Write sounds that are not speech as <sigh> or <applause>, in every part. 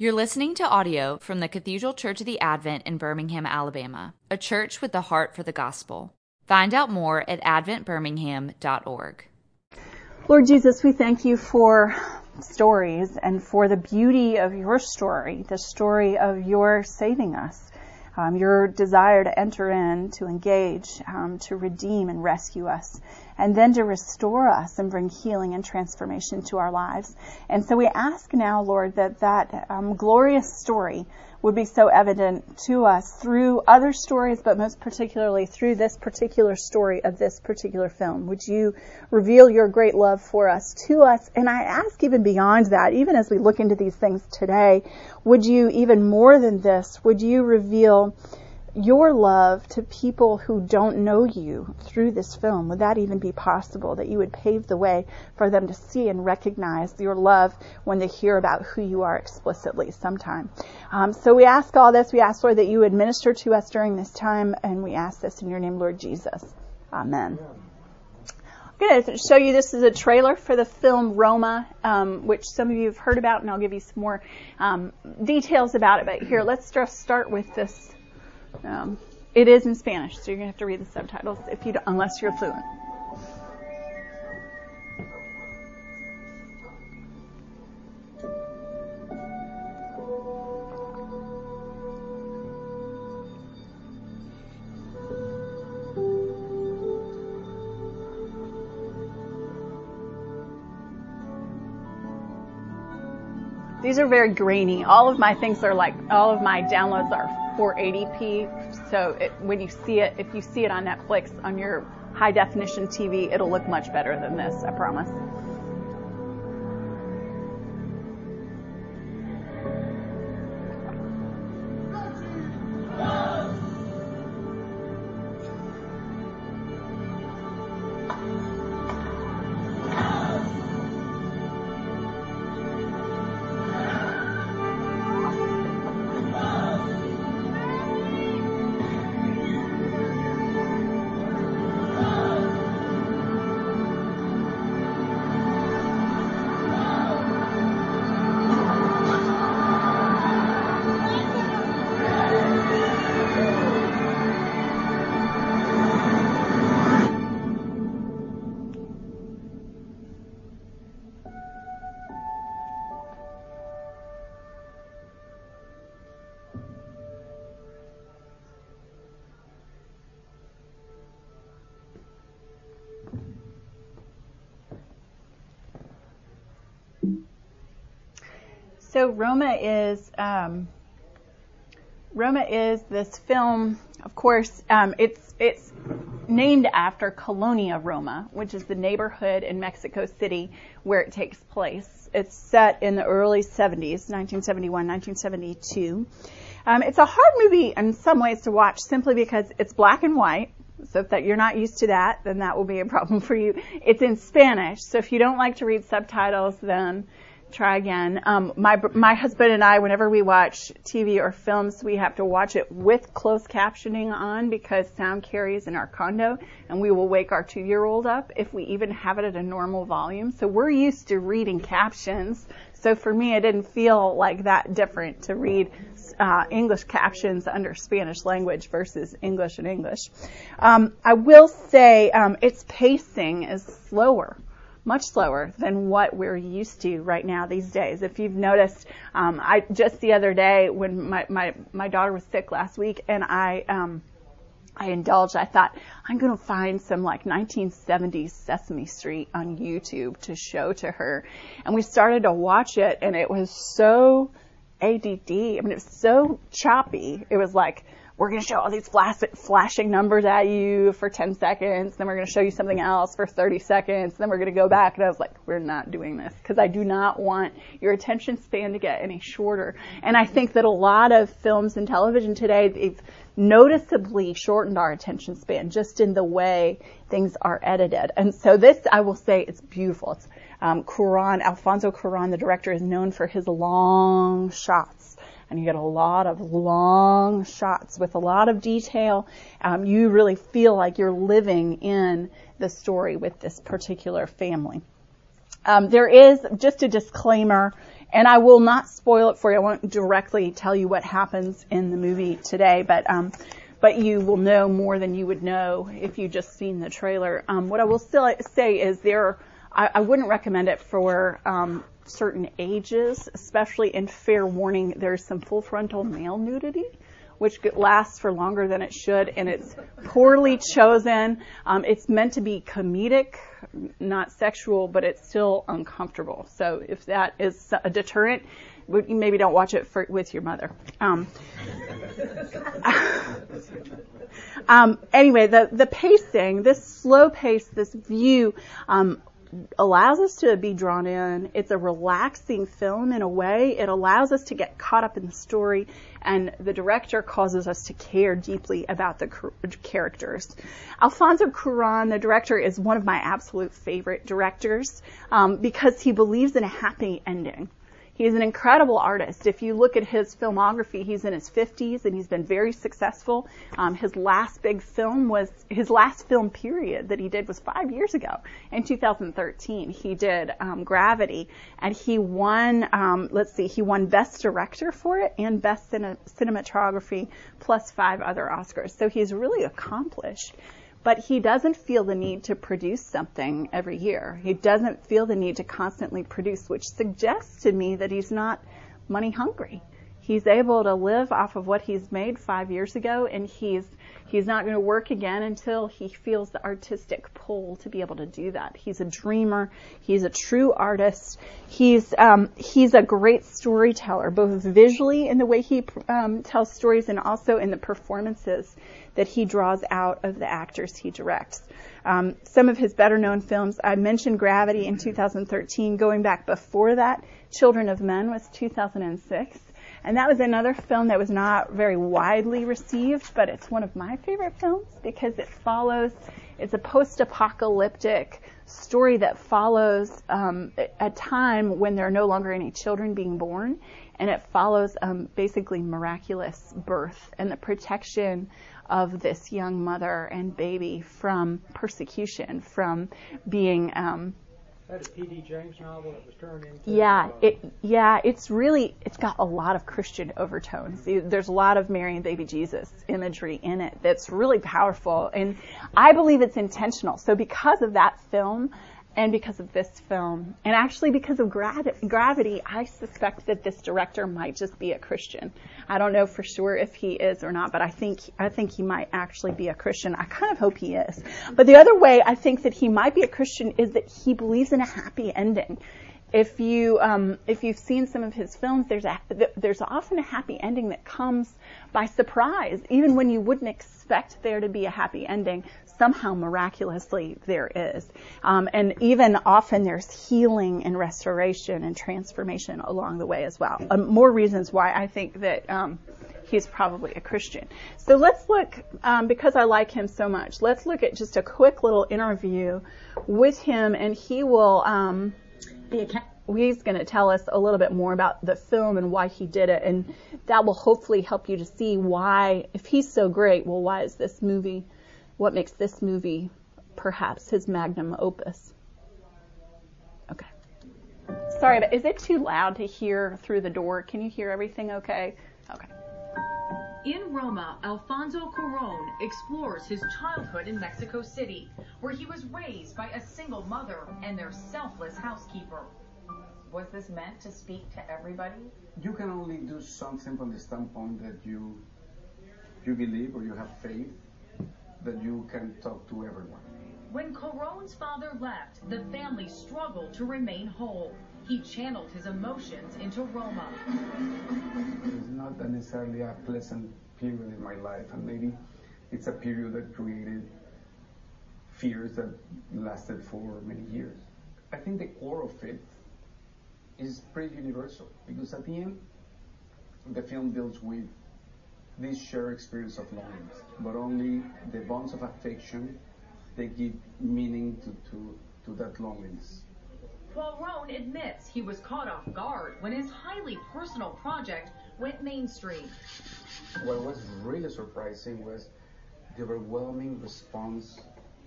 You're listening to audio from the Cathedral Church of the Advent in Birmingham, Alabama, a church with the heart for the gospel. Find out more at adventbirmingham.org. Lord Jesus, we thank you for stories and for the beauty of your story, the story of your saving us um, your desire to enter in, to engage, um, to redeem and rescue us, and then to restore us and bring healing and transformation to our lives. And so we ask now, Lord, that that um, glorious story would be so evident to us through other stories, but most particularly through this particular story of this particular film. Would you reveal your great love for us to us? And I ask even beyond that, even as we look into these things today, would you even more than this, would you reveal your love to people who don't know you through this film? Would that even be possible? That you would pave the way for them to see and recognize your love when they hear about who you are explicitly sometime. Um, so we ask all this. We ask, Lord, that you would minister to us during this time, and we ask this in your name, Lord Jesus. Amen. I'm going to show you this is a trailer for the film Roma, um, which some of you have heard about, and I'll give you some more um, details about it. But here, let's just start with this um, it is in Spanish, so you're gonna have to read the subtitles if you unless you're fluent. These are very grainy. All of my things are like, all of my downloads are 480p. So it, when you see it, if you see it on Netflix on your high definition TV, it'll look much better than this, I promise. So Roma is um, Roma is this film. Of course, um, it's it's named after Colonia Roma, which is the neighborhood in Mexico City where it takes place. It's set in the early 70s, 1971, 1972. Um, it's a hard movie in some ways to watch simply because it's black and white. So if that you're not used to that, then that will be a problem <laughs> for you. It's in Spanish, so if you don't like to read subtitles, then try again. Um, my my husband and I, whenever we watch TV or films, we have to watch it with closed captioning on because sound carries in our condo, and we will wake our two-year-old up if we even have it at a normal volume. So we're used to reading captions. So for me, it didn't feel like that different to read uh, English captions under Spanish language versus English and English. Um, I will say um, its pacing is slower much slower than what we're used to right now these days. If you've noticed, um, I just the other day when my my my daughter was sick last week, and I um, I indulged. I thought I'm going to find some like 1970s Sesame Street on YouTube to show to her, and we started to watch it, and it was so ADD. I mean, it was so choppy. It was like we're going to show all these flash, flashing numbers at you for 10 seconds, then we're going to show you something else for 30 seconds, then we're going to go back. And I was like, we're not doing this because I do not want your attention span to get any shorter. And I think that a lot of films and television today, they've noticeably shortened our attention span just in the way things are edited. And so this, I will say, it's beautiful. It's, um, Alfonso Cuarón, the director, is known for his long shots and you get a lot of long shots with a lot of detail. Um, you really feel like you're living in the story with this particular family. Um, there is just a disclaimer and I will not spoil it for you. I won't directly tell you what happens in the movie today, but um, but you will know more than you would know if you just seen the trailer. Um, what I will still say is there, I, I wouldn't recommend it for um, certain ages, especially in fair warning. There's some full frontal male nudity which lasts for longer than it should, and it's poorly chosen. Um, it's meant to be comedic, not sexual, but it's still uncomfortable. So if that is a deterrent, maybe don't watch it for, with your mother. Um, <laughs> um, anyway, the the pacing, this slow pace, this view, um, allows us to be drawn in. It's a relaxing film in a way. It allows us to get caught up in the story, and the director causes us to care deeply about the characters. Alfonso Cuarón, the director, is one of my absolute favorite directors um, because he believes in a happy ending. He's an incredible artist. If you look at his filmography, he's in his 50s and he's been very successful. Um, his last big film was his last film period that he did was five years ago in 2013. He did um, Gravity, and he won. Um, let's see, he won Best Director for it and Best Cine- Cinematography, plus five other Oscars. So he's really accomplished but he doesn't feel the need to produce something every year. He doesn't feel the need to constantly produce, which suggests to me that he's not money hungry. He's able to live off of what he's made five years ago, and he's he's not going to work again until he feels the artistic pull to be able to do that. He's a dreamer. He's a true artist. He's um, he's a great storyteller, both visually in the way he um, tells stories and also in the performances that he draws out of the actors he directs. Um, some of his better known films, I mentioned Gravity in 2013. Going back before that, Children of Men was 2006. And that was another film that was not very widely received, but it's one of my favorite films because it follows, it's a post-apocalyptic story that follows um, a time when there are no longer any children being born, and it follows um, basically miraculous birth and the protection of this young mother and baby from persecution, from being. Um, that a P.D. James novel that was turned into. Yeah, uh, it yeah, it's really it's got a lot of Christian overtones. There's a lot of Mary and Baby Jesus imagery in it that's really powerful, and I believe it's intentional. So because of that film, and because of this film, and actually because of gra- gravity, I suspect that this director might just be a Christian. I don't know for sure if he is or not, but I think I think he might actually be a Christian. I kind of hope he is. But the other way I think that he might be a Christian is that he believes in a happy ending if you um, if you've seen some of his films, there's a there's often a happy ending that comes by surprise, even when you wouldn't expect there to be a happy ending. Somehow, miraculously, there is, um, and even often there's healing and restoration and transformation along the way as well. Um, more reasons why I think that um, he's probably a Christian. So let's look, um, because I like him so much. Let's look at just a quick little interview with him, and he will um, he's going to tell us a little bit more about the film and why he did it, and that will hopefully help you to see why, if he's so great, well, why is this movie, what makes this movie perhaps his magnum opus? Okay. Sorry, but is it too loud to hear through the door? Can you hear everything okay? Okay. In Roma, Alfonso Cuarón explores his childhood in Mexico City, where he was raised by a single mother and their selfless housekeeper. Was this meant to speak to everybody? You can only do something from the standpoint that you you believe or you have faith that you can talk to everyone. When Cuarón's father left, the family struggled to remain whole. He channeled his emotions into Roma. It's not necessarily a pleasant period in my life, and maybe it's a period that created fears that lasted for many years. I think the core of it is pretty universal because at the end, the film deals with this shared experience of loneliness, but only the bonds of affection they give meaning to, to, to that loneliness. Cuarón admits he was caught off guard when his highly personal project went mainstream. What was really surprising was the overwhelming response,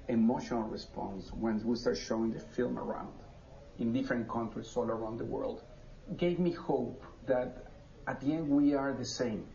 emotional response, when we start showing the film around in different countries all around the world. gave me hope that at the end we are the same.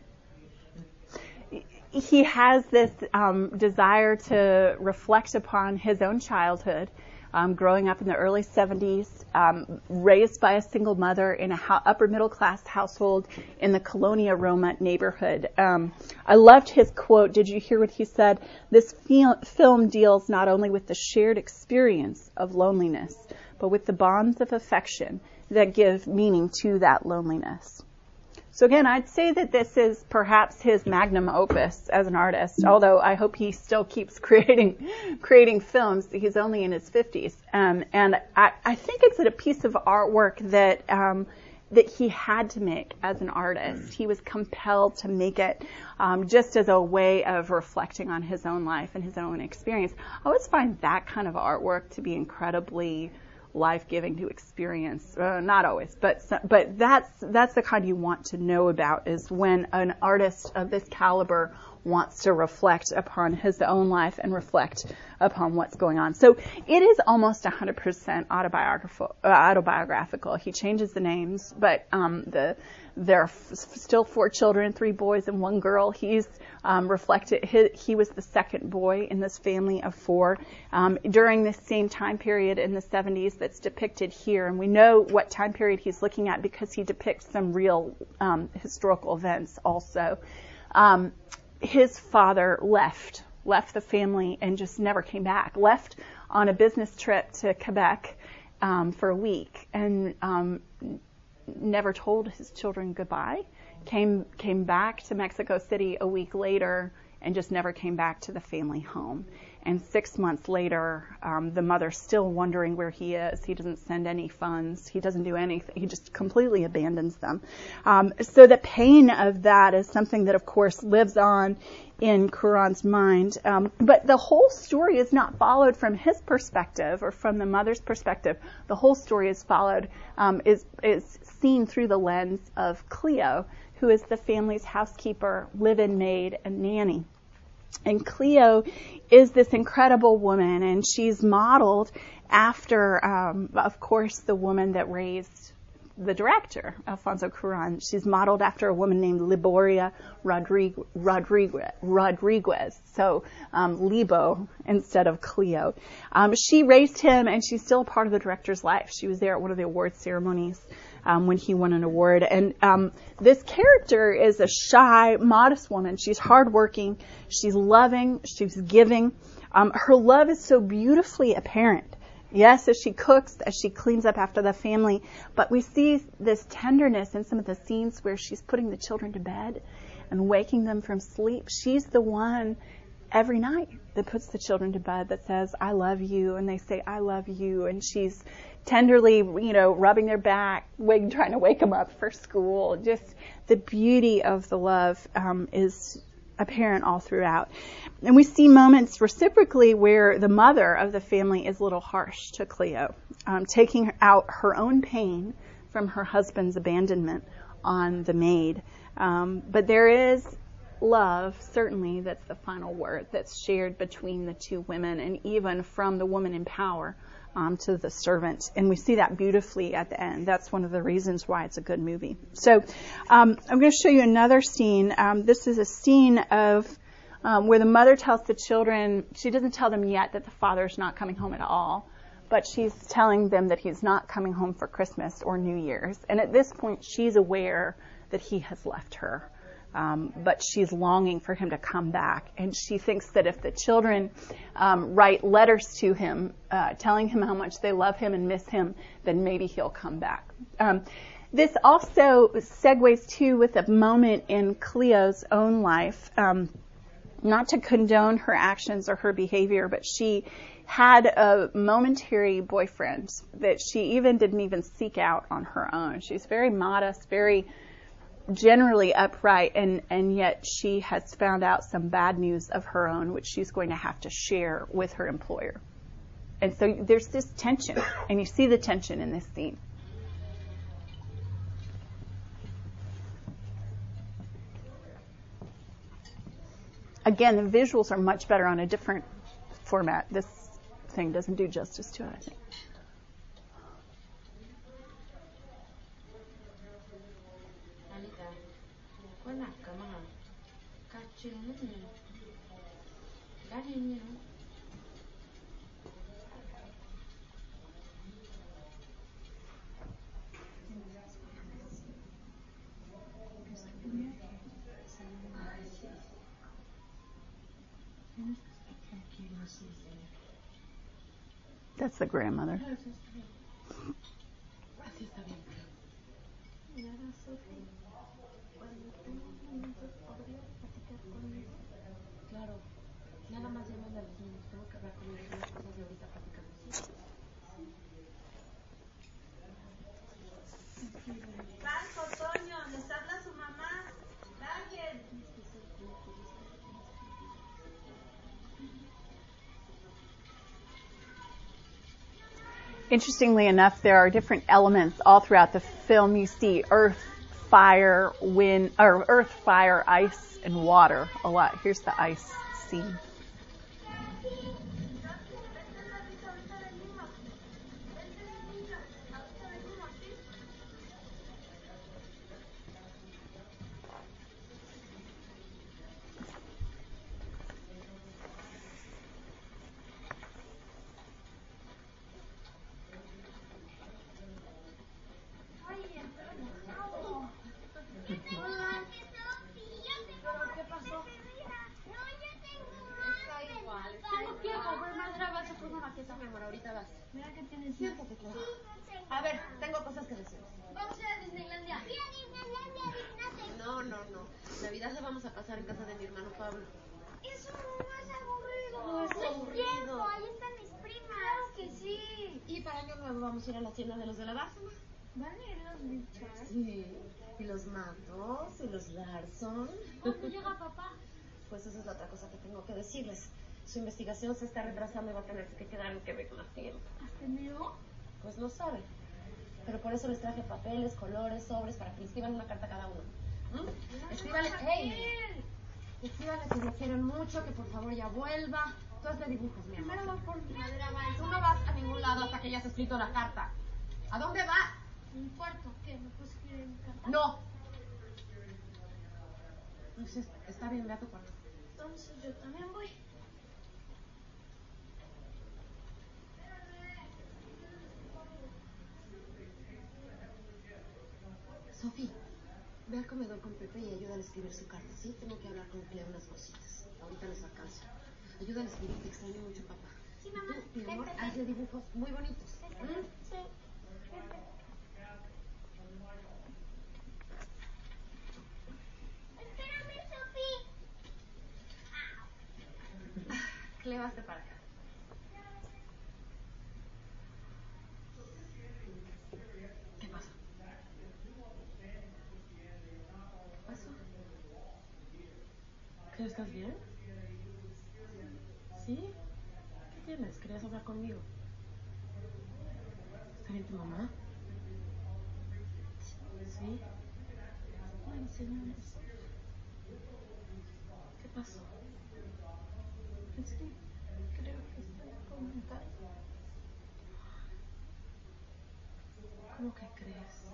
He has this um, desire to reflect upon his own childhood um, growing up in the early 70s, um, raised by a single mother in a ho- upper middle class household in the Colonia Roma neighborhood. Um, I loved his quote. Did you hear what he said? This fil- film deals not only with the shared experience of loneliness, but with the bonds of affection that give meaning to that loneliness. So again, I'd say that this is perhaps his magnum opus as an artist, although I hope he still keeps <laughs> creating, creating films. He's only in his 50s. Um, and I, I, think it's a piece of artwork that, um, that he had to make as an artist. He was compelled to make it um, just as a way of reflecting on his own life and his own experience. I always find that kind of artwork to be incredibly life-giving to experience. Uh, not always, but but that's that's the kind you want to know about is when an artist of this caliber wants to reflect upon his own life and reflect upon what's going on. So it is almost 100% autobiographical. Uh, autobiographical. He changes the names, but um, the there are f- still four children, three boys and one girl. He's um, reflected. He, he, was the second boy in this family of four um, during this same time period in the 70s that's depicted here. And we know what time period he's looking at because he depicts some real um, historical events also. Um, his father left left the family and just never came back. Left on a business trip to Quebec um, for a week and um, never told his children goodbye. Came came back to Mexico City a week later and just never came back to the family home. And six months later, um, the mother's still wondering where he is. He doesn't send any funds. He doesn't do anything. He just completely abandons them. Um, so the pain of that is something that, of course, lives on in Cuarón's mind. Um, but the whole story is not followed from his perspective or from the mother's perspective. The whole story is followed, um, is, is seen through the lens of Cleo, who is the family's housekeeper, live-in maid, and nanny. And Cleo is this incredible woman, and she's modeled after, um, of course, the woman that raised the director, Alfonso Cuarón. She's modeled after a woman named Liboria Rodriguez. Rodriguez, so um, Libo instead of Cleo. Um, she raised him, and she's still a part of the director's life. She was there at one of the award ceremonies um, when he won an award. And um, this character is a shy, modest woman. She's hardworking. She's loving. She's giving. Um, her love is so beautifully apparent. Yes, as she cooks, as she cleans up after the family, but we see this tenderness in some of the scenes where she's putting the children to bed and waking them from sleep. She's the one every night that puts the children to bed that says, I love you, and they say, I love you, and she's tenderly, you know, rubbing their back, wake, trying to wake them up for school. Just the beauty of the love um, is apparent all throughout. And we see moments reciprocally where the mother of the family is a little harsh to Cleo, um, taking out her own pain from her husband's abandonment on the maid. Um, but there is love, certainly, that's the final word that's shared between the two women and even from the woman in power to the servant. And we see that beautifully at the end. That's one of the reasons why it's a good movie. So um, I'm going to show you another scene. Um, this is a scene of um, where the mother tells the children, she doesn't tell them yet that the father's not coming home at all, but she's telling them that he's not coming home for Christmas or New Year's. And at this point, she's aware that he has left her. Um, but she's longing for him to come back. And she thinks that if the children um, write letters to him, uh, telling him how much they love him and miss him, then maybe he'll come back. Um, this also segues too with a moment in Cleo's own life. Um, not to condone her actions or her behavior, but she had a momentary boyfriend that she even didn't even seek out on her own. She's very modest, very generally upright and, and yet she has found out some bad news of her own which she's going to have to share with her employer. And so there's this tension and you see the tension in this scene. Again, the visuals are much better on a different format. This thing doesn't do justice to it, I think. Kwanaka mga kachin ganin yun. That's the grandmother. Así está bien. Nada, Sofi. Cuando Interestingly enough, there are different elements all throughout the film. You see earth, fire, wind, or earth, fire, ice, and water a lot. Here's the ice scene. Aquí está mi amor, ahorita vas. Mira que tienes. Siéntate, Clara. A ver, tengo cosas que decir. Vamos a ir a Disneylandia. No, no, no. Navidad la vamos a pasar en casa de mi hermano Pablo. Eso no es aburrido. No es aburrido. Ahí están mis primas. Claro que sí. Y para Año Nuevo vamos a ir a la tienda de los de la Bárcena. ¿Van a ir los Richards? Sí. Y los Matos, y los Larson. ¿Cuándo llega papá? Pues esa es la otra cosa que tengo que decirles. Su investigación se está retrasando y va a tener que quedar en Quebec más tiempo. ¿Hasta enero? Pues no sabe. Pero por eso les traje papeles, colores, sobres, para que escriban una carta a cada uno. ¿Mm? Escríbale, hey, escríbale que lo quieren mucho, que por favor ya vuelva. Tú hazle dibujos, mi amor. Primero por Tú no vas a ningún lado hasta que hayas escrito la carta. ¿A dónde va? Un cuarto. ¿Qué? ¿Me puedes escribir en mi carta? No. Entonces, está bien, ve a tu cuarto. Entonces yo también voy. Sofi, ve al comedor con Pepe y ayúdale a escribir su carta, ¿sí? Tengo que hablar con Cleo unas cositas. Ahorita les alcanzo. Ayúdale a escribir, te extraño mucho, papá. Sí, mamá. Tú, mi amor, Pepe. hazle dibujos muy bonitos. ¿Mm? Sí. Espérame, Sofi. Cleo, hazte para acá. ¿Qué pasa? ¿Qué pasó? ¿Qué, estás bien? ¿Sí? ¿Qué tienes? ¿Querías hablar conmigo? ¿Está bien tu mamá? ¿Sí? Ay, señores. ¿Qué pasó? Sí, creo que estoy comentando. ¿Cómo que crees?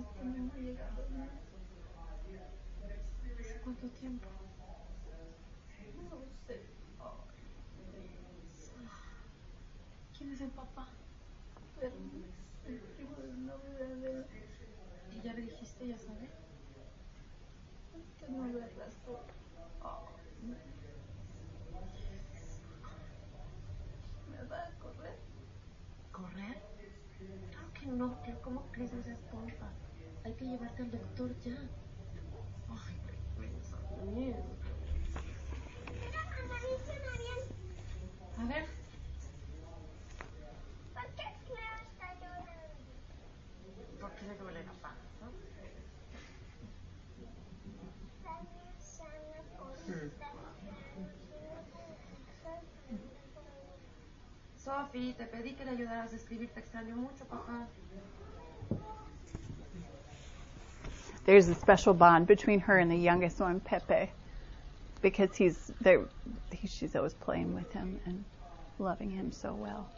Es que no me ha llegado nada. ¿Hace cuánto tiempo? No sé. ¿Quién es el papá? Pero el primo del novio de. ¿Y ya le dijiste, ya sabe? Que no le razón. Me va a correr. ¿Correr? Claro que no, Cleo, ¿cómo crees? Seas tonta. Hay que llevarte al doctor ya. Ay, Sofi, te pedí que le ayudaras a escribir, te extraño mucho, papá. There's a special bond between her and the youngest one, Pepe, because he's there. He, she's always playing with him and loving him so well.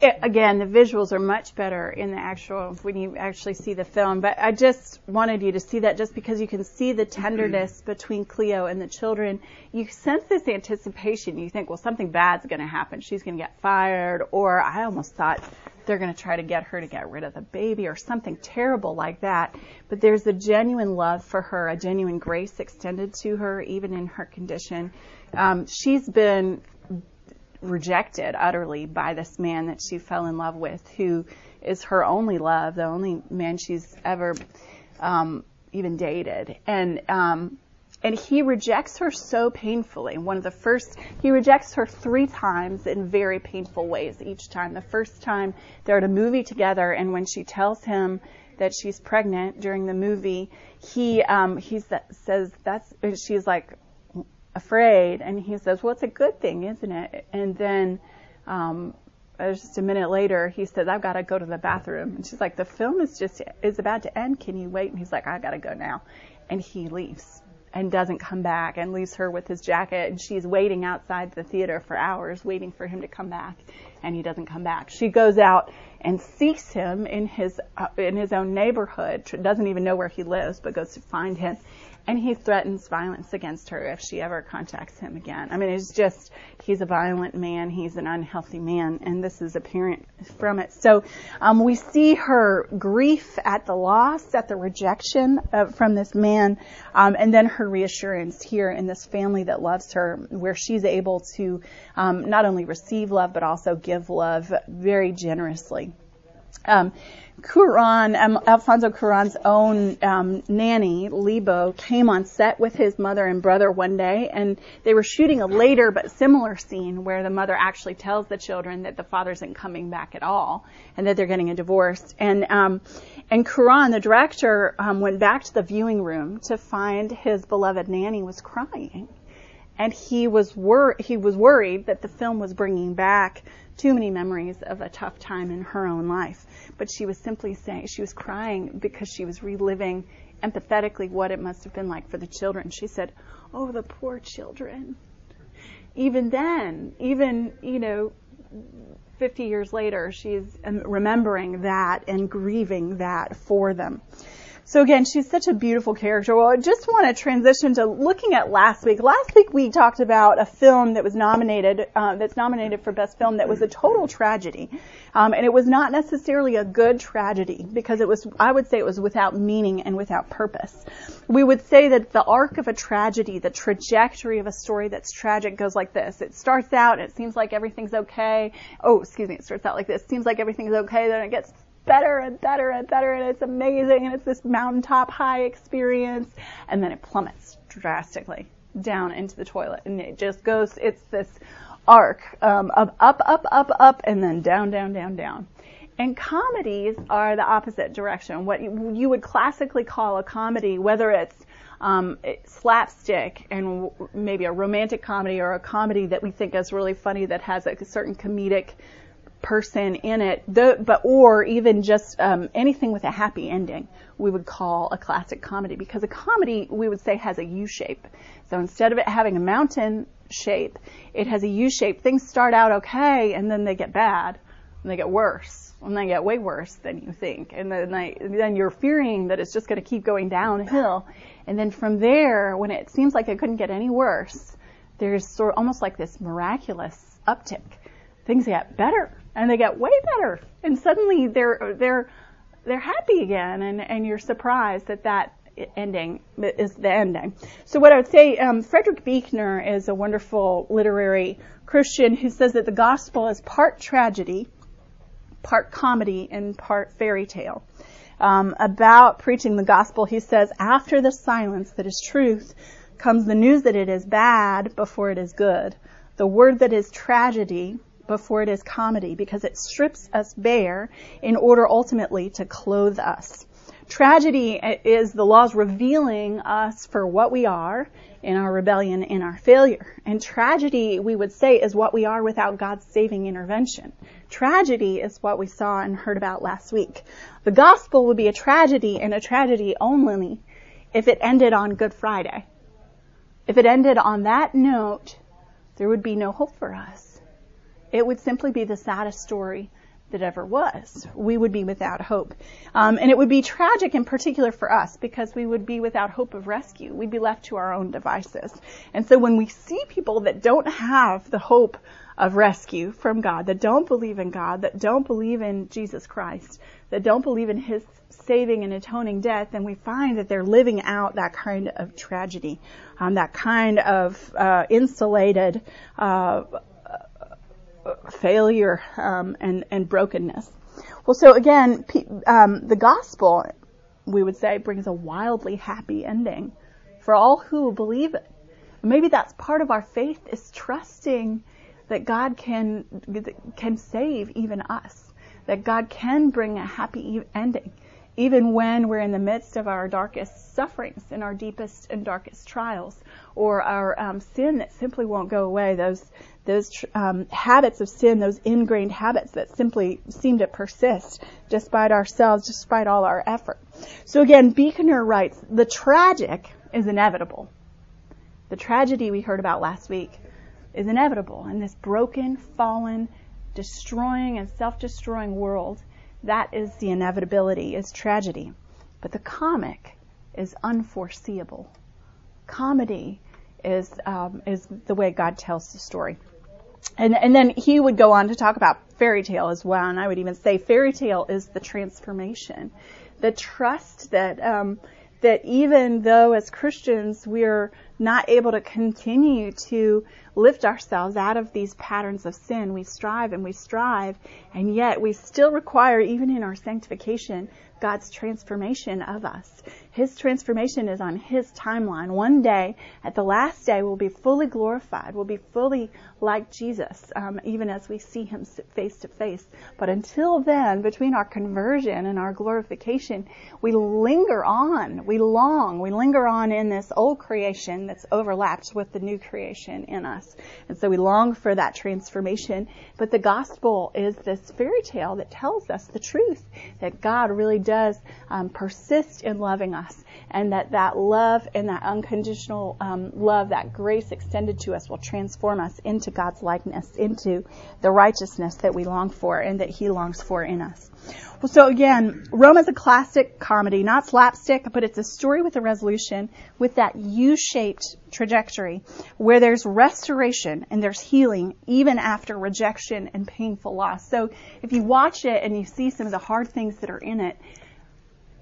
It, again, the visuals are much better in the actual when you actually see the film. But I just wanted you to see that just because you can see the tenderness between Cleo and the children. You sense this anticipation. You think, well, something bad's going to happen. She's going to get fired, or I almost thought they're going to try to get her to get rid of the baby, or something terrible like that. But there's a genuine love for her, a genuine grace extended to her, even in her condition. Um, she's been rejected utterly by this man that she fell in love with, who is her only love, the only man she's ever um, even dated, and um, and he rejects her so painfully. One of the first, he rejects her three times in very painful ways each time. The first time they're at a movie together, and when she tells him that she's pregnant during the movie, he um, he says that's she's like afraid. And he says, well, it's a good thing, isn't it? And then, um, just a minute later, he says, I've got to go to the bathroom. And she's like, the film is just, is about to end. Can you wait? And he's like, I got to go now. And he leaves and doesn't come back and leaves her with his jacket. And she's waiting outside the theater for hours, waiting for him to come back. And he doesn't come back. She goes out and seeks him in his, uh, in his own neighborhood, doesn't even know where he lives, but goes to find him and he threatens violence against her if she ever contacts him again. I mean, it's just, he's a violent man, he's an unhealthy man, and this is apparent from it. So, um, we see her grief at the loss, at the rejection of, from this man, um, and then her reassurance here in this family that loves her, where she's able to um, not only receive love, but also give love very generously. Um, Cuarón, um, Alfonso Cuarón's own um, nanny, Lebo, came on set with his mother and brother one day, and they were shooting a later but similar scene where the mother actually tells the children that the father isn't coming back at all, and that they're getting a divorce. And um, and Cuarón, the director, um, went back to the viewing room to find his beloved nanny was crying, and he was wor- he was worried that the film was bringing back too many memories of a tough time in her own life but she was simply saying, she was crying because she was reliving empathetically what it must have been like for the children. She said, Oh, the poor children. Even then, even, you know, 50 years later, she's um, remembering that and grieving that for them. So again, she's such a beautiful character. Well, I just want to transition to looking at last week. Last week we talked about a film that was nominated, uh, that's nominated for best film that was a total tragedy. Um, and it was not necessarily a good tragedy because it was, I would say it was without meaning and without purpose. We would say that the arc of a tragedy, the trajectory of a story that's tragic goes like this. It starts out, it seems like everything's okay. Oh, excuse me, it starts out like this. Seems like everything's okay, then it gets better and better and better and it's amazing and it's this mountaintop high experience. And then it plummets drastically down into the toilet and it just goes it's this arc um, of up up up up and then down down down down. And comedies are the opposite direction. What you, would classically call a comedy whether it's um, slapstick and maybe a romantic comedy or a comedy that we think is really funny that has a certain comedic person in it, but or even just um, anything with a happy ending, we would call a classic comedy because a comedy we would say has a U shape. So instead of it having a mountain shape, it has a U shape. Things start out okay and then they get bad and they get worse and they get way worse than you think. And then they, then you're fearing that it's just going to keep going downhill. And then from there, when it seems like it couldn't get any worse, there's sort of almost like this miraculous uptick. Things get better and they get way better, and suddenly they're they're they're happy again, and and you're surprised that that ending is the ending. So what I would say, um, Frederick Buechner is a wonderful literary Christian who says that the gospel is part tragedy, part comedy, and part fairy tale. Um, about preaching the gospel, he says, after the silence that is truth comes the news that it is bad before it is good. The word that is tragedy before it is comedy because it strips us bare in order ultimately to clothe us. Tragedy is the laws revealing us for what we are in our rebellion, in our failure. And tragedy, we would say, is what we are without God's saving intervention. Tragedy is what we saw and heard about last week. The gospel would be a tragedy and a tragedy only if it ended on Good Friday. If it ended on that note, there would be no hope for us. It would simply be the saddest story that ever was. We would be without hope. Um, and it would be tragic in particular for us because we would be without hope of rescue. We'd be left to our own devices. And so when we see people that don't have the hope of rescue from God, that don't believe in God, that don't believe in Jesus Christ, that don't believe in His saving and atoning death, then we find that they're living out that kind of tragedy, um, that kind of uh, insulated uh, failure um, and and brokenness. Well, so again, um, the gospel, we would say, brings a wildly happy ending for all who believe it. Maybe that's part of our faith is trusting that God can can save even us, that God can bring a happy ending, even when we're in the midst of our darkest sufferings and our deepest and darkest trials, or our um, sin that simply won't go away. Those those um, habits of sin, those ingrained habits that simply seem to persist despite ourselves, despite all our effort. So again, Buechner writes, the tragic is inevitable. The tragedy we heard about last week is inevitable in this broken, fallen, destroying and self-destroying world. That is the inevitability, is tragedy. But the comic is unforeseeable. Comedy is um, is the way God tells the story and and then he would go on to talk about fairy tale as well, and I would even say fairy tale is the transformation, the trust that um, that even though as Christians we're not able to continue to lift ourselves out of these patterns of sin, we strive and we strive, and yet we still require, even in our sanctification, God's transformation of us. His transformation is on His timeline. One day, at the last day, we'll be fully glorified. We'll be fully like Jesus, um, even as we see Him face to face. But until then, between our conversion and our glorification, we linger on. We long. We linger on in this old creation that's overlapped with the new creation in us. And so we long for that transformation. But the gospel is this fairy tale that tells us the truth that God really does um, persist in loving us, and that that love and that unconditional um, love, that grace extended to us, will transform us into God's likeness, into the righteousness that we long for and that He longs for in us. Well, so again, Rome is a classic comedy, not slapstick, but it's a story with a resolution with that U-shaped trajectory where there's restoration and there's healing even after rejection and painful loss. So if you watch it and you see some of the hard things that are in it,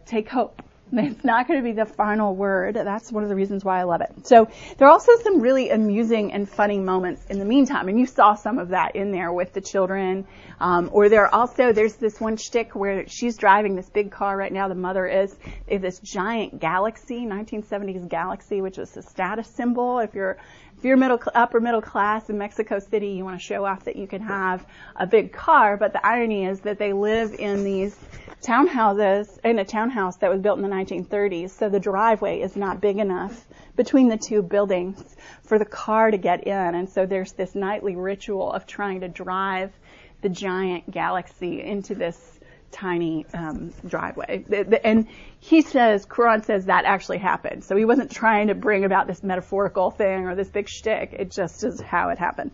take hope. <laughs> It's not going to be the final word. That's one of the reasons why I love it. So there are also some really amusing and funny moments in the meantime, and you saw some of that in there with the children. Um, or there are also there's this one shtick where she's driving this big car right now. The mother is. This giant Galaxie, 1970s Galaxie, which is a status symbol. If you're if you're middle upper middle class in Mexico City, you want to show off that you can have a big car. But the irony is that they live in these townhouses in a townhouse that was built in the 1930s, so the driveway is not big enough between the two buildings for the car to get in. And so there's this nightly ritual of trying to drive the giant Galaxie into this tiny um, driveway. And he says, Cuarón says that actually happened. So he wasn't trying to bring about this metaphorical thing or this big shtick. It just is how it happened.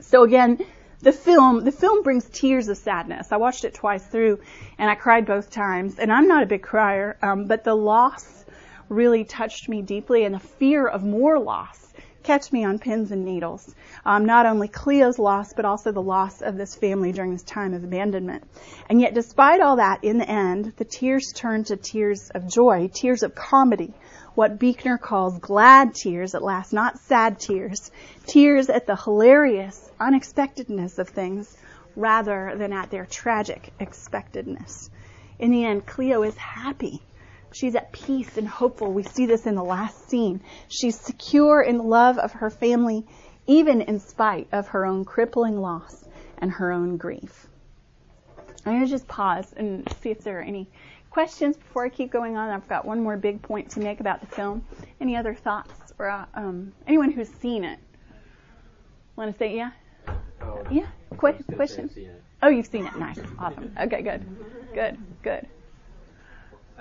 So again, the film, the film brings tears of sadness. I watched it twice through, and I cried both times. And I'm not a big crier, um, but the loss really touched me deeply, and the fear of more loss kept me on pins and needles. Um, not only Cleo's loss, but also the loss of this family during this time of abandonment. And yet, despite all that, in the end, the tears turned to tears of joy, tears of comedy, what Buechner calls glad tears at last, not sad tears, tears at the hilarious unexpectedness of things rather than at their tragic expectedness. In the end, Cleo is happy. She's at peace and hopeful. We see this in the last scene. She's secure in the love of her family, even in spite of her own crippling loss and her own grief. I'm going to just pause and see if there are any questions before I keep going on. I've got one more big point to make about the film. Any other thoughts or uh, um, anyone who's seen it? Want to say yeah? Oh, yeah. Qu- question. Oh, you've seen it. Nice. Awesome. Okay. Good. Good. Good.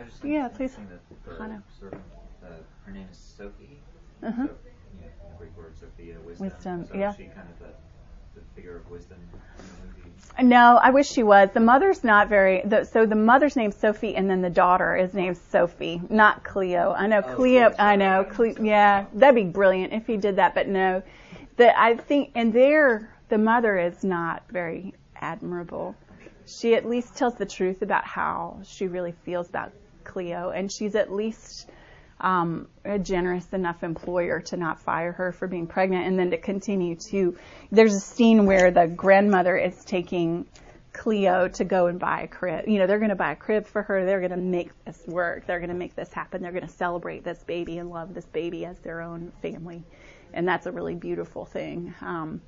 I just yeah, please. That the servant, uh, her name is Sophie. Uh-huh. So, you know, Greek word Sophia, wisdom. Wisdom. So yeah. She kind of the the figure of wisdom in the movie? No, I wish she was. The mother's not very. The, so the mother's name's Sophie, and then the daughter is named Sophie, not Cleo. I know Oh, Cleo. I know. sorry. Cle, yeah, that'd be brilliant if he did that. But no, the I think, and there, the mother is not very admirable. She at least tells the truth about how she really feels about Cleo, and she's at least um, a generous enough employer to not fire her for being pregnant and then to continue to. There's a scene where the grandmother is taking Cleo to go and buy a crib. You know, they're going to buy a crib for her. They're going to make this work. They're going to make this happen. They're going to celebrate this baby and love this baby as their own family. And that's a really beautiful thing. Um,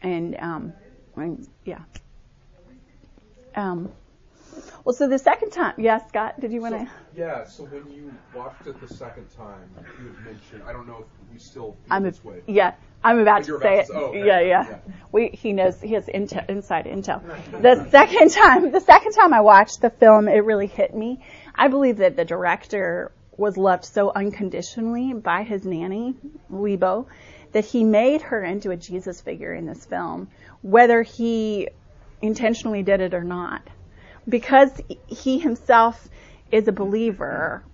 and, um, and, yeah. Um, well, so the second time, yeah, Scott, did you want to? So, yeah, so when you watched it the second time, you had mentioned, I don't know if we still feel I'm a, this way. yeah, I'm about to say about it. oh, okay. Yeah, yeah, Yeah. We he knows he has intel, inside intel. <laughs> The second time, the second time I watched the film, it really hit me. I believe that the director was loved so unconditionally by his nanny, Libo, that he made her into a Jesus figure in this film, whether he intentionally did it or not. Because he himself is a believer,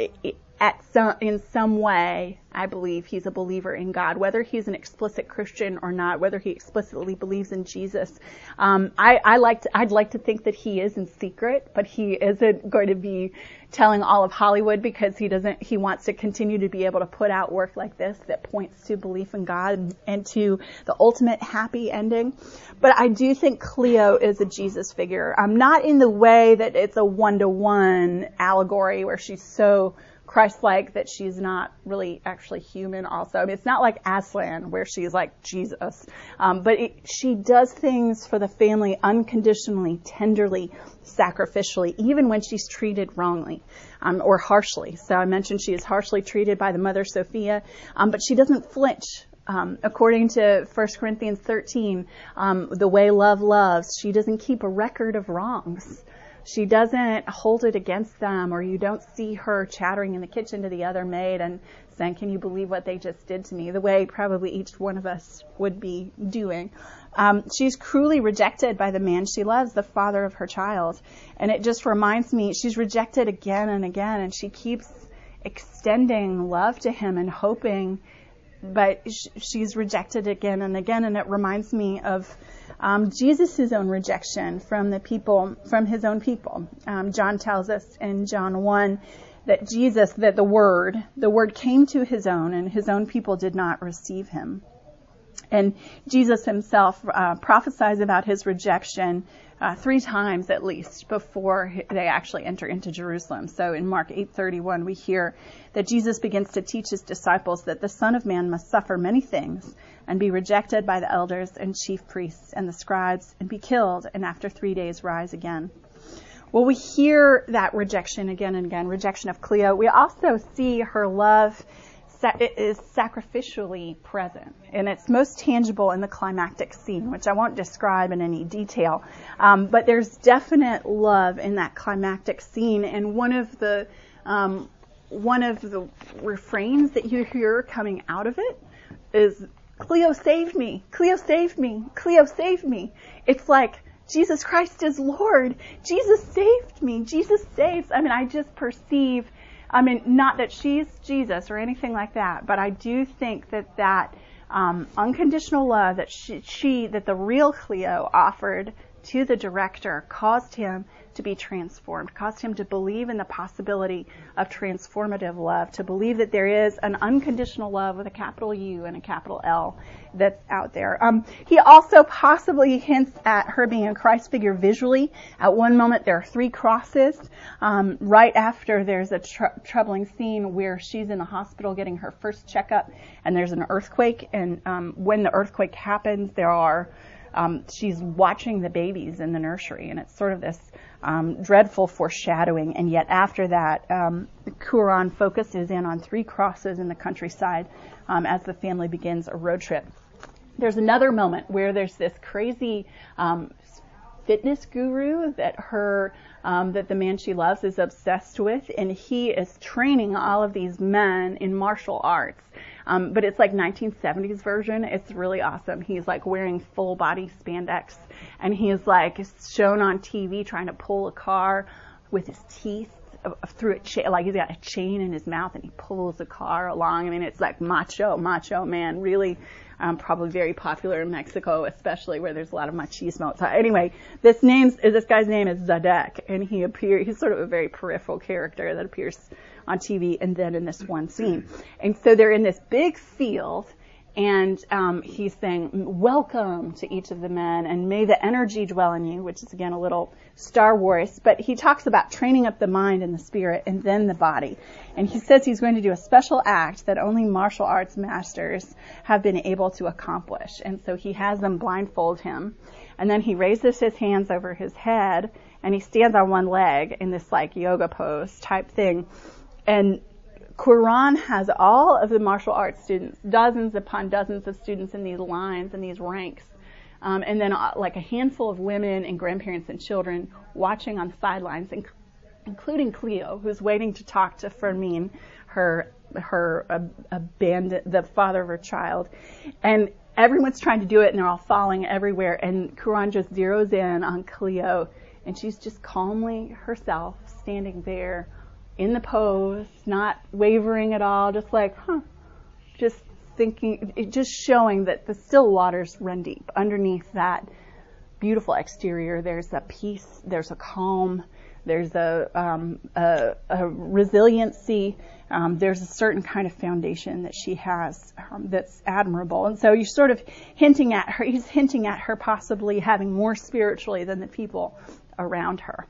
i- i- at some, in some way, I believe he's a believer in God, whether he's an explicit Christian or not, whether he explicitly believes in Jesus. Um, I, I like to, I'd like to think that he is in secret, but he isn't <laughs> going to be telling all of Hollywood because he doesn't, he wants to continue to be able to put out work like this that points to belief in God and to the ultimate happy ending. But I do think Cleo is a Jesus figure. Um, not in the way that it's a one-to-one allegory where she's so Christ-like that she's not really actually human also. I mean, it's not like Aslan where she's like Jesus. Um, but it, she does things for the family unconditionally, tenderly, sacrificially, even when she's treated wrongly um, or harshly. So I mentioned she is harshly treated by the mother Sophia, um, but she doesn't flinch. Um, according to 1 Corinthians 13, um, the way love loves, she doesn't keep a record of wrongs. She doesn't hold it against them, or you don't see her chattering in the kitchen to the other maid and saying, Can you believe what they just did to me? The way probably each one of us would be doing. Um, she's cruelly rejected by the man she loves, the father of her child. And it just reminds me, she's rejected again and again, and she keeps extending love to him and hoping, but sh- she's rejected again and again. And it reminds me of um, Jesus' own rejection from the people, from his own people. Um, John tells us in John 1 that Jesus, that the Word, the Word came to his own, and his own people did not receive him. And Jesus himself uh, prophesies about his rejection uh, three times at least before they actually enter into Jerusalem. So in Mark 8:31, we hear that Jesus begins to teach his disciples that the Son of Man must suffer many things and be rejected by the elders and chief priests and the scribes and be killed and after three days rise again. Well, we hear that rejection again and again, rejection of Cleo. We also see her love is sacrificially present, and it's most tangible in the climactic scene, which I won't describe in any detail. Um, but there's definite love in that climactic scene, and one of the um, one of the refrains that you hear coming out of it is Cleo saved me, Cleo saved me, Cleo saved me. It's like Jesus Christ is Lord. Jesus saved me. Jesus saves. I mean, I just perceive I mean, not that she's Jesus or anything like that, but I do think that that um, unconditional love that she, she, that the real Cleo offered to the director caused him to be transformed, caused him to believe in the possibility of transformative love, to believe that there is an unconditional love with a capital U and a capital L that's out there. Um, he also possibly hints at her being a Christ figure visually. At one moment, there are three crosses. Um, right after, there's a tr- troubling scene where she's in the hospital getting her first checkup, and there's an earthquake. And um, when the earthquake happens, there are um, she's watching the babies in the nursery, and it's sort of this um, dreadful foreshadowing. And yet, after that, um, Cuarón focuses in on three crosses in the countryside um, as the family begins a road trip. There's another moment where there's this crazy um, fitness guru that her um, that the man she loves is obsessed with, and he is training all of these men in martial arts. Um, but it's like 1970s version. It's really awesome. He's like wearing full body spandex and he's like shown on TV trying to pull a car with his teeth through a chain, like he's got a chain in his mouth and he pulls the car along. I mean, it's like macho, macho man, really, um, probably very popular in Mexico, especially where there's a lot of machismo. So anyway, this name's, this guy's name is Zadek and he appears, he's sort of a very peripheral character that appears on TV and then in this one scene. And so they're in this big field and um, he's saying, Welcome to each of the men, and may the energy dwell in you, which is again a little Star Wars. But he talks about training up the mind and the spirit and then the body. And he says he's going to do a special act that only martial arts masters have been able to accomplish. And so he has them blindfold him. And then he raises his hands over his head and he stands on one leg in this like yoga pose type thing. And Cuarón has all of the martial arts students, dozens upon dozens of students in these lines and these ranks. Um, and then uh, like a handful of women and grandparents and children watching on the sidelines, inc- including Cleo, who's waiting to talk to Fermin, her her uh, abandoned the father of her child, and everyone's trying to do it, and they're all falling everywhere. And Cuarón just zeroes in on Cleo, and she's just calmly herself standing there in the pose, not wavering at all, just like, huh, just thinking, just showing that the still waters run deep. Underneath that beautiful exterior, there's a peace, there's a calm, there's a, um, a, a resiliency, um, there's a certain kind of foundation that she has um, that's admirable. And so you're sort of hinting at her, he's hinting at her possibly having more spiritually than the people around her.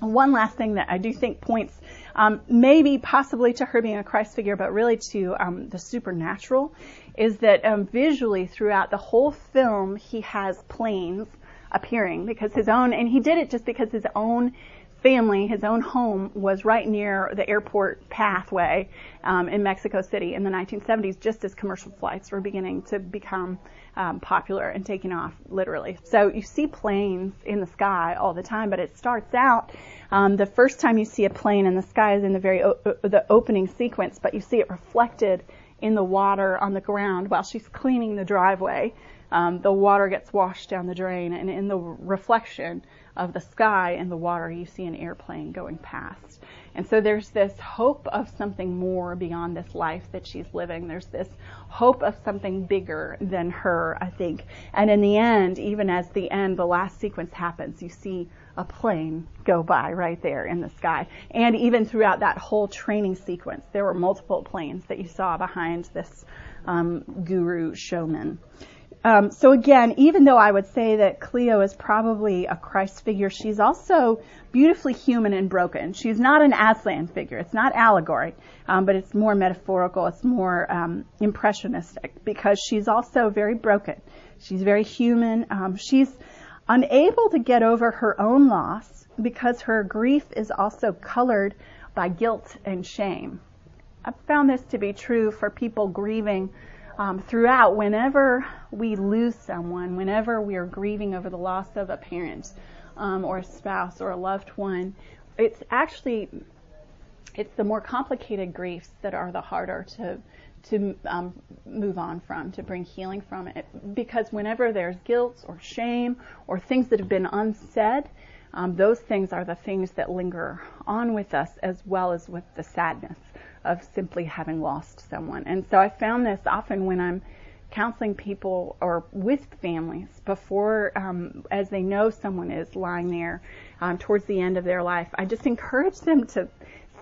One last thing that I do think points um, maybe possibly to her being a Christ figure, but really to um, the supernatural, is that um, visually throughout the whole film he has planes appearing because his own, and he did it just because his own family, his own home, was right near the airport pathway um, in Mexico City in the 1970s, just as commercial flights were beginning to become um, popular and taking off, literally. So you see planes in the sky all the time, but it starts out. Um, the first time you see a plane in the sky is in the very o- the opening sequence, but you see it reflected in the water on the ground while she's cleaning the driveway. Um, the water gets washed down the drain, and in the reflection of the sky and the water, you see an airplane going past. And so there's this hope of something more beyond this life that she's living. There's this hope of something bigger than her, I think. And in the end, even as the end, the last sequence happens, you see a plane go by right there in the sky. And even throughout that whole training sequence, there were multiple planes that you saw behind this um, guru showman. Um, so again, even though I would say that Cleo is probably a Christ figure, she's also beautifully human and broken. She's not an Aslan figure. It's not allegory, um, but it's more metaphorical. It's more um, impressionistic because she's also very broken. She's very human. Um, she's unable to get over her own loss because her grief is also colored by guilt and shame. I've found this to be true for people grieving um, throughout, whenever we lose someone, whenever we are grieving over the loss of a parent um, or a spouse or a loved one, it's actually it's the more complicated griefs that are the harder to to um, move on from, to bring healing from it. Because whenever there's guilt or shame or things that have been unsaid, um, those things are the things that linger on with us as well as with the sadness of simply having lost someone. And so I found this often when I'm counseling people or with families before, um, as they know someone is lying there um, towards the end of their life. I just encourage them to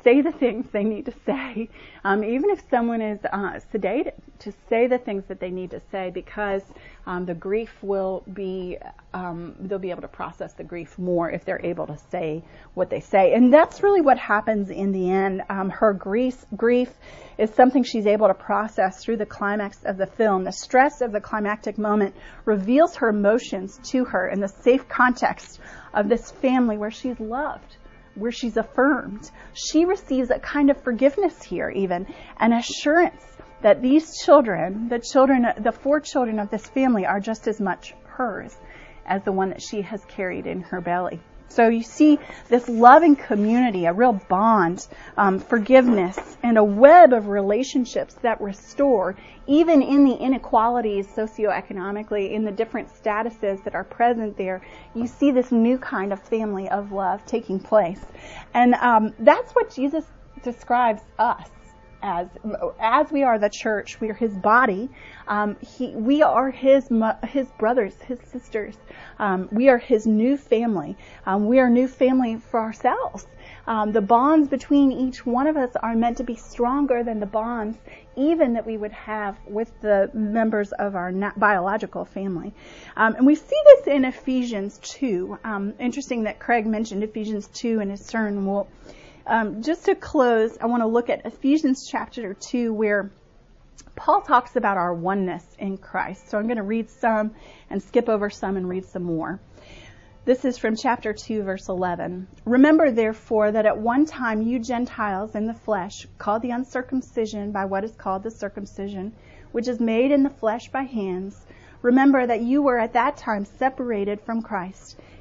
say the things they need to say, um, even if someone is uh, sedated, to say the things that they need to say because um, the grief will be, um, they'll be able to process the grief more if they're able to say what they say. And that's really what happens in the end. Um, her grief, grief is something she's able to process through the climax of the film. The stress of the climactic moment reveals her emotions to her in the safe context of this family where she's loved where she's affirmed. She receives a kind of forgiveness here, even, an assurance that these children, the children, the four children of this family, are just as much hers as the one that she has carried in her belly. So you see this loving community, a real bond, um, forgiveness, and a web of relationships that restore, even in the inequalities socioeconomically, in the different statuses that are present there. You see this new kind of family of love taking place, and um, that's what Jesus describes us as as we are the church, we are His body. Um, he, we are His His brothers, His sisters. Um, we are His new family. Um, we are new family for ourselves. Um, the bonds between each one of us are meant to be stronger than the bonds even that we would have with the members of our biological family. Um, and we see this in Ephesians 2. Um, interesting that Craig mentioned Ephesians 2 in his sermon. Well, um, just to close, I want to look at Ephesians chapter 2 where Paul talks about our oneness in Christ. So I'm going to read some and skip over some and read some more. This is from chapter 2, verse 11. Remember, therefore, that at one time you Gentiles in the flesh, called the uncircumcision by what is called the circumcision, which is made in the flesh by hands, remember that you were at that time separated from Christ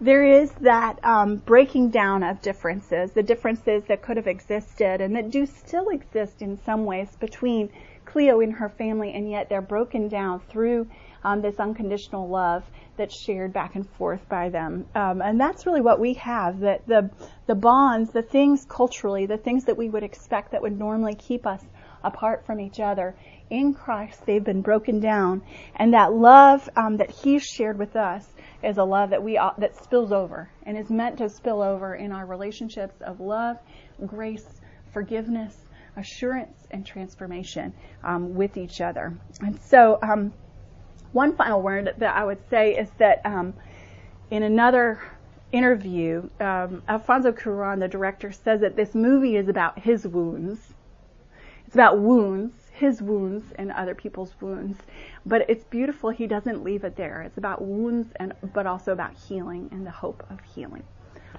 there is that um, breaking down of differences, the differences that could have existed and that do still exist in some ways between Cleo and her family, and yet they're broken down through um, this unconditional love that's shared back and forth by them. Um, and that's really what we have, that the, the bonds, the things culturally, the things that we would expect that would normally keep us apart from each other, in Christ they've been broken down. And that love um, that He's shared with us is a love that we that spills over and is meant to spill over in our relationships of love, grace, forgiveness, assurance, and transformation um, with each other. And so, um, one final word that I would say is that um, in another interview, um, Alfonso Cuarón, the director, says that this movie is about his wounds. It's about wounds his wounds and other people's wounds. But it's beautiful. He doesn't leave it there. It's about wounds and but also about healing and the hope of healing.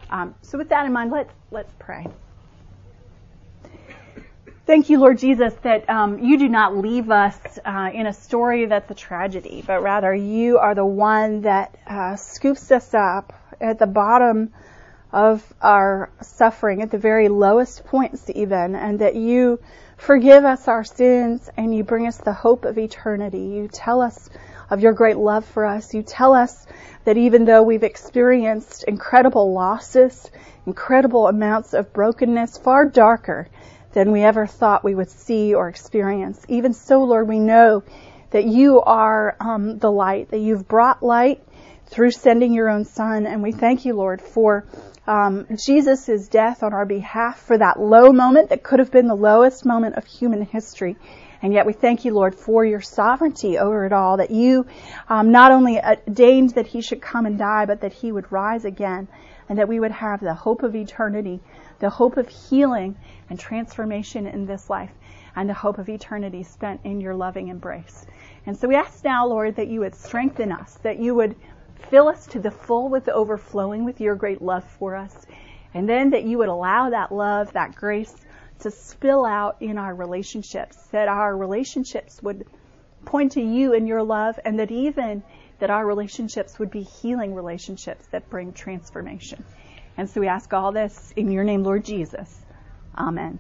Um, so with that in mind, let's let's pray. Thank you, Lord Jesus, that um, you do not leave us uh, in a story that's a tragedy, but rather you are the one that uh, scoops us up at the bottom of our suffering, at the very lowest points, even, and that you forgive us our sins and you bring us the hope of eternity. You tell us of your great love for us. You tell us that even though we've experienced incredible losses, incredible amounts of brokenness, far darker than we ever thought we would see or experience, even so, Lord, we know that you are um, the light, that you've brought light through sending your own son. And we thank you, Lord, for um, Jesus' death on our behalf for that low moment that could have been the lowest moment of human history. And yet we thank you, Lord, for your sovereignty over it all, that you um, not only ordained that he should come and die, but that he would rise again, and that we would have the hope of eternity, the hope of healing and transformation in this life, and the hope of eternity spent in your loving embrace. And so we ask now, Lord, that you would strengthen us, that you would fill us to the full with the overflowing with your great love for us. And then that you would allow that love, that grace to spill out in our relationships, that our relationships would point to you and your love, and that even that our relationships would be healing relationships that bring transformation. And so we ask all this in your name, Lord Jesus. Amen.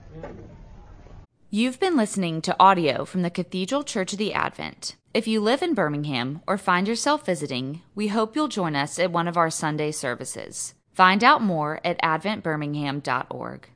You've been listening to audio from the Cathedral Church of the Advent. If you live in Birmingham or find yourself visiting, we hope you'll join us at one of our Sunday services. Find out more at adventbirmingham.org.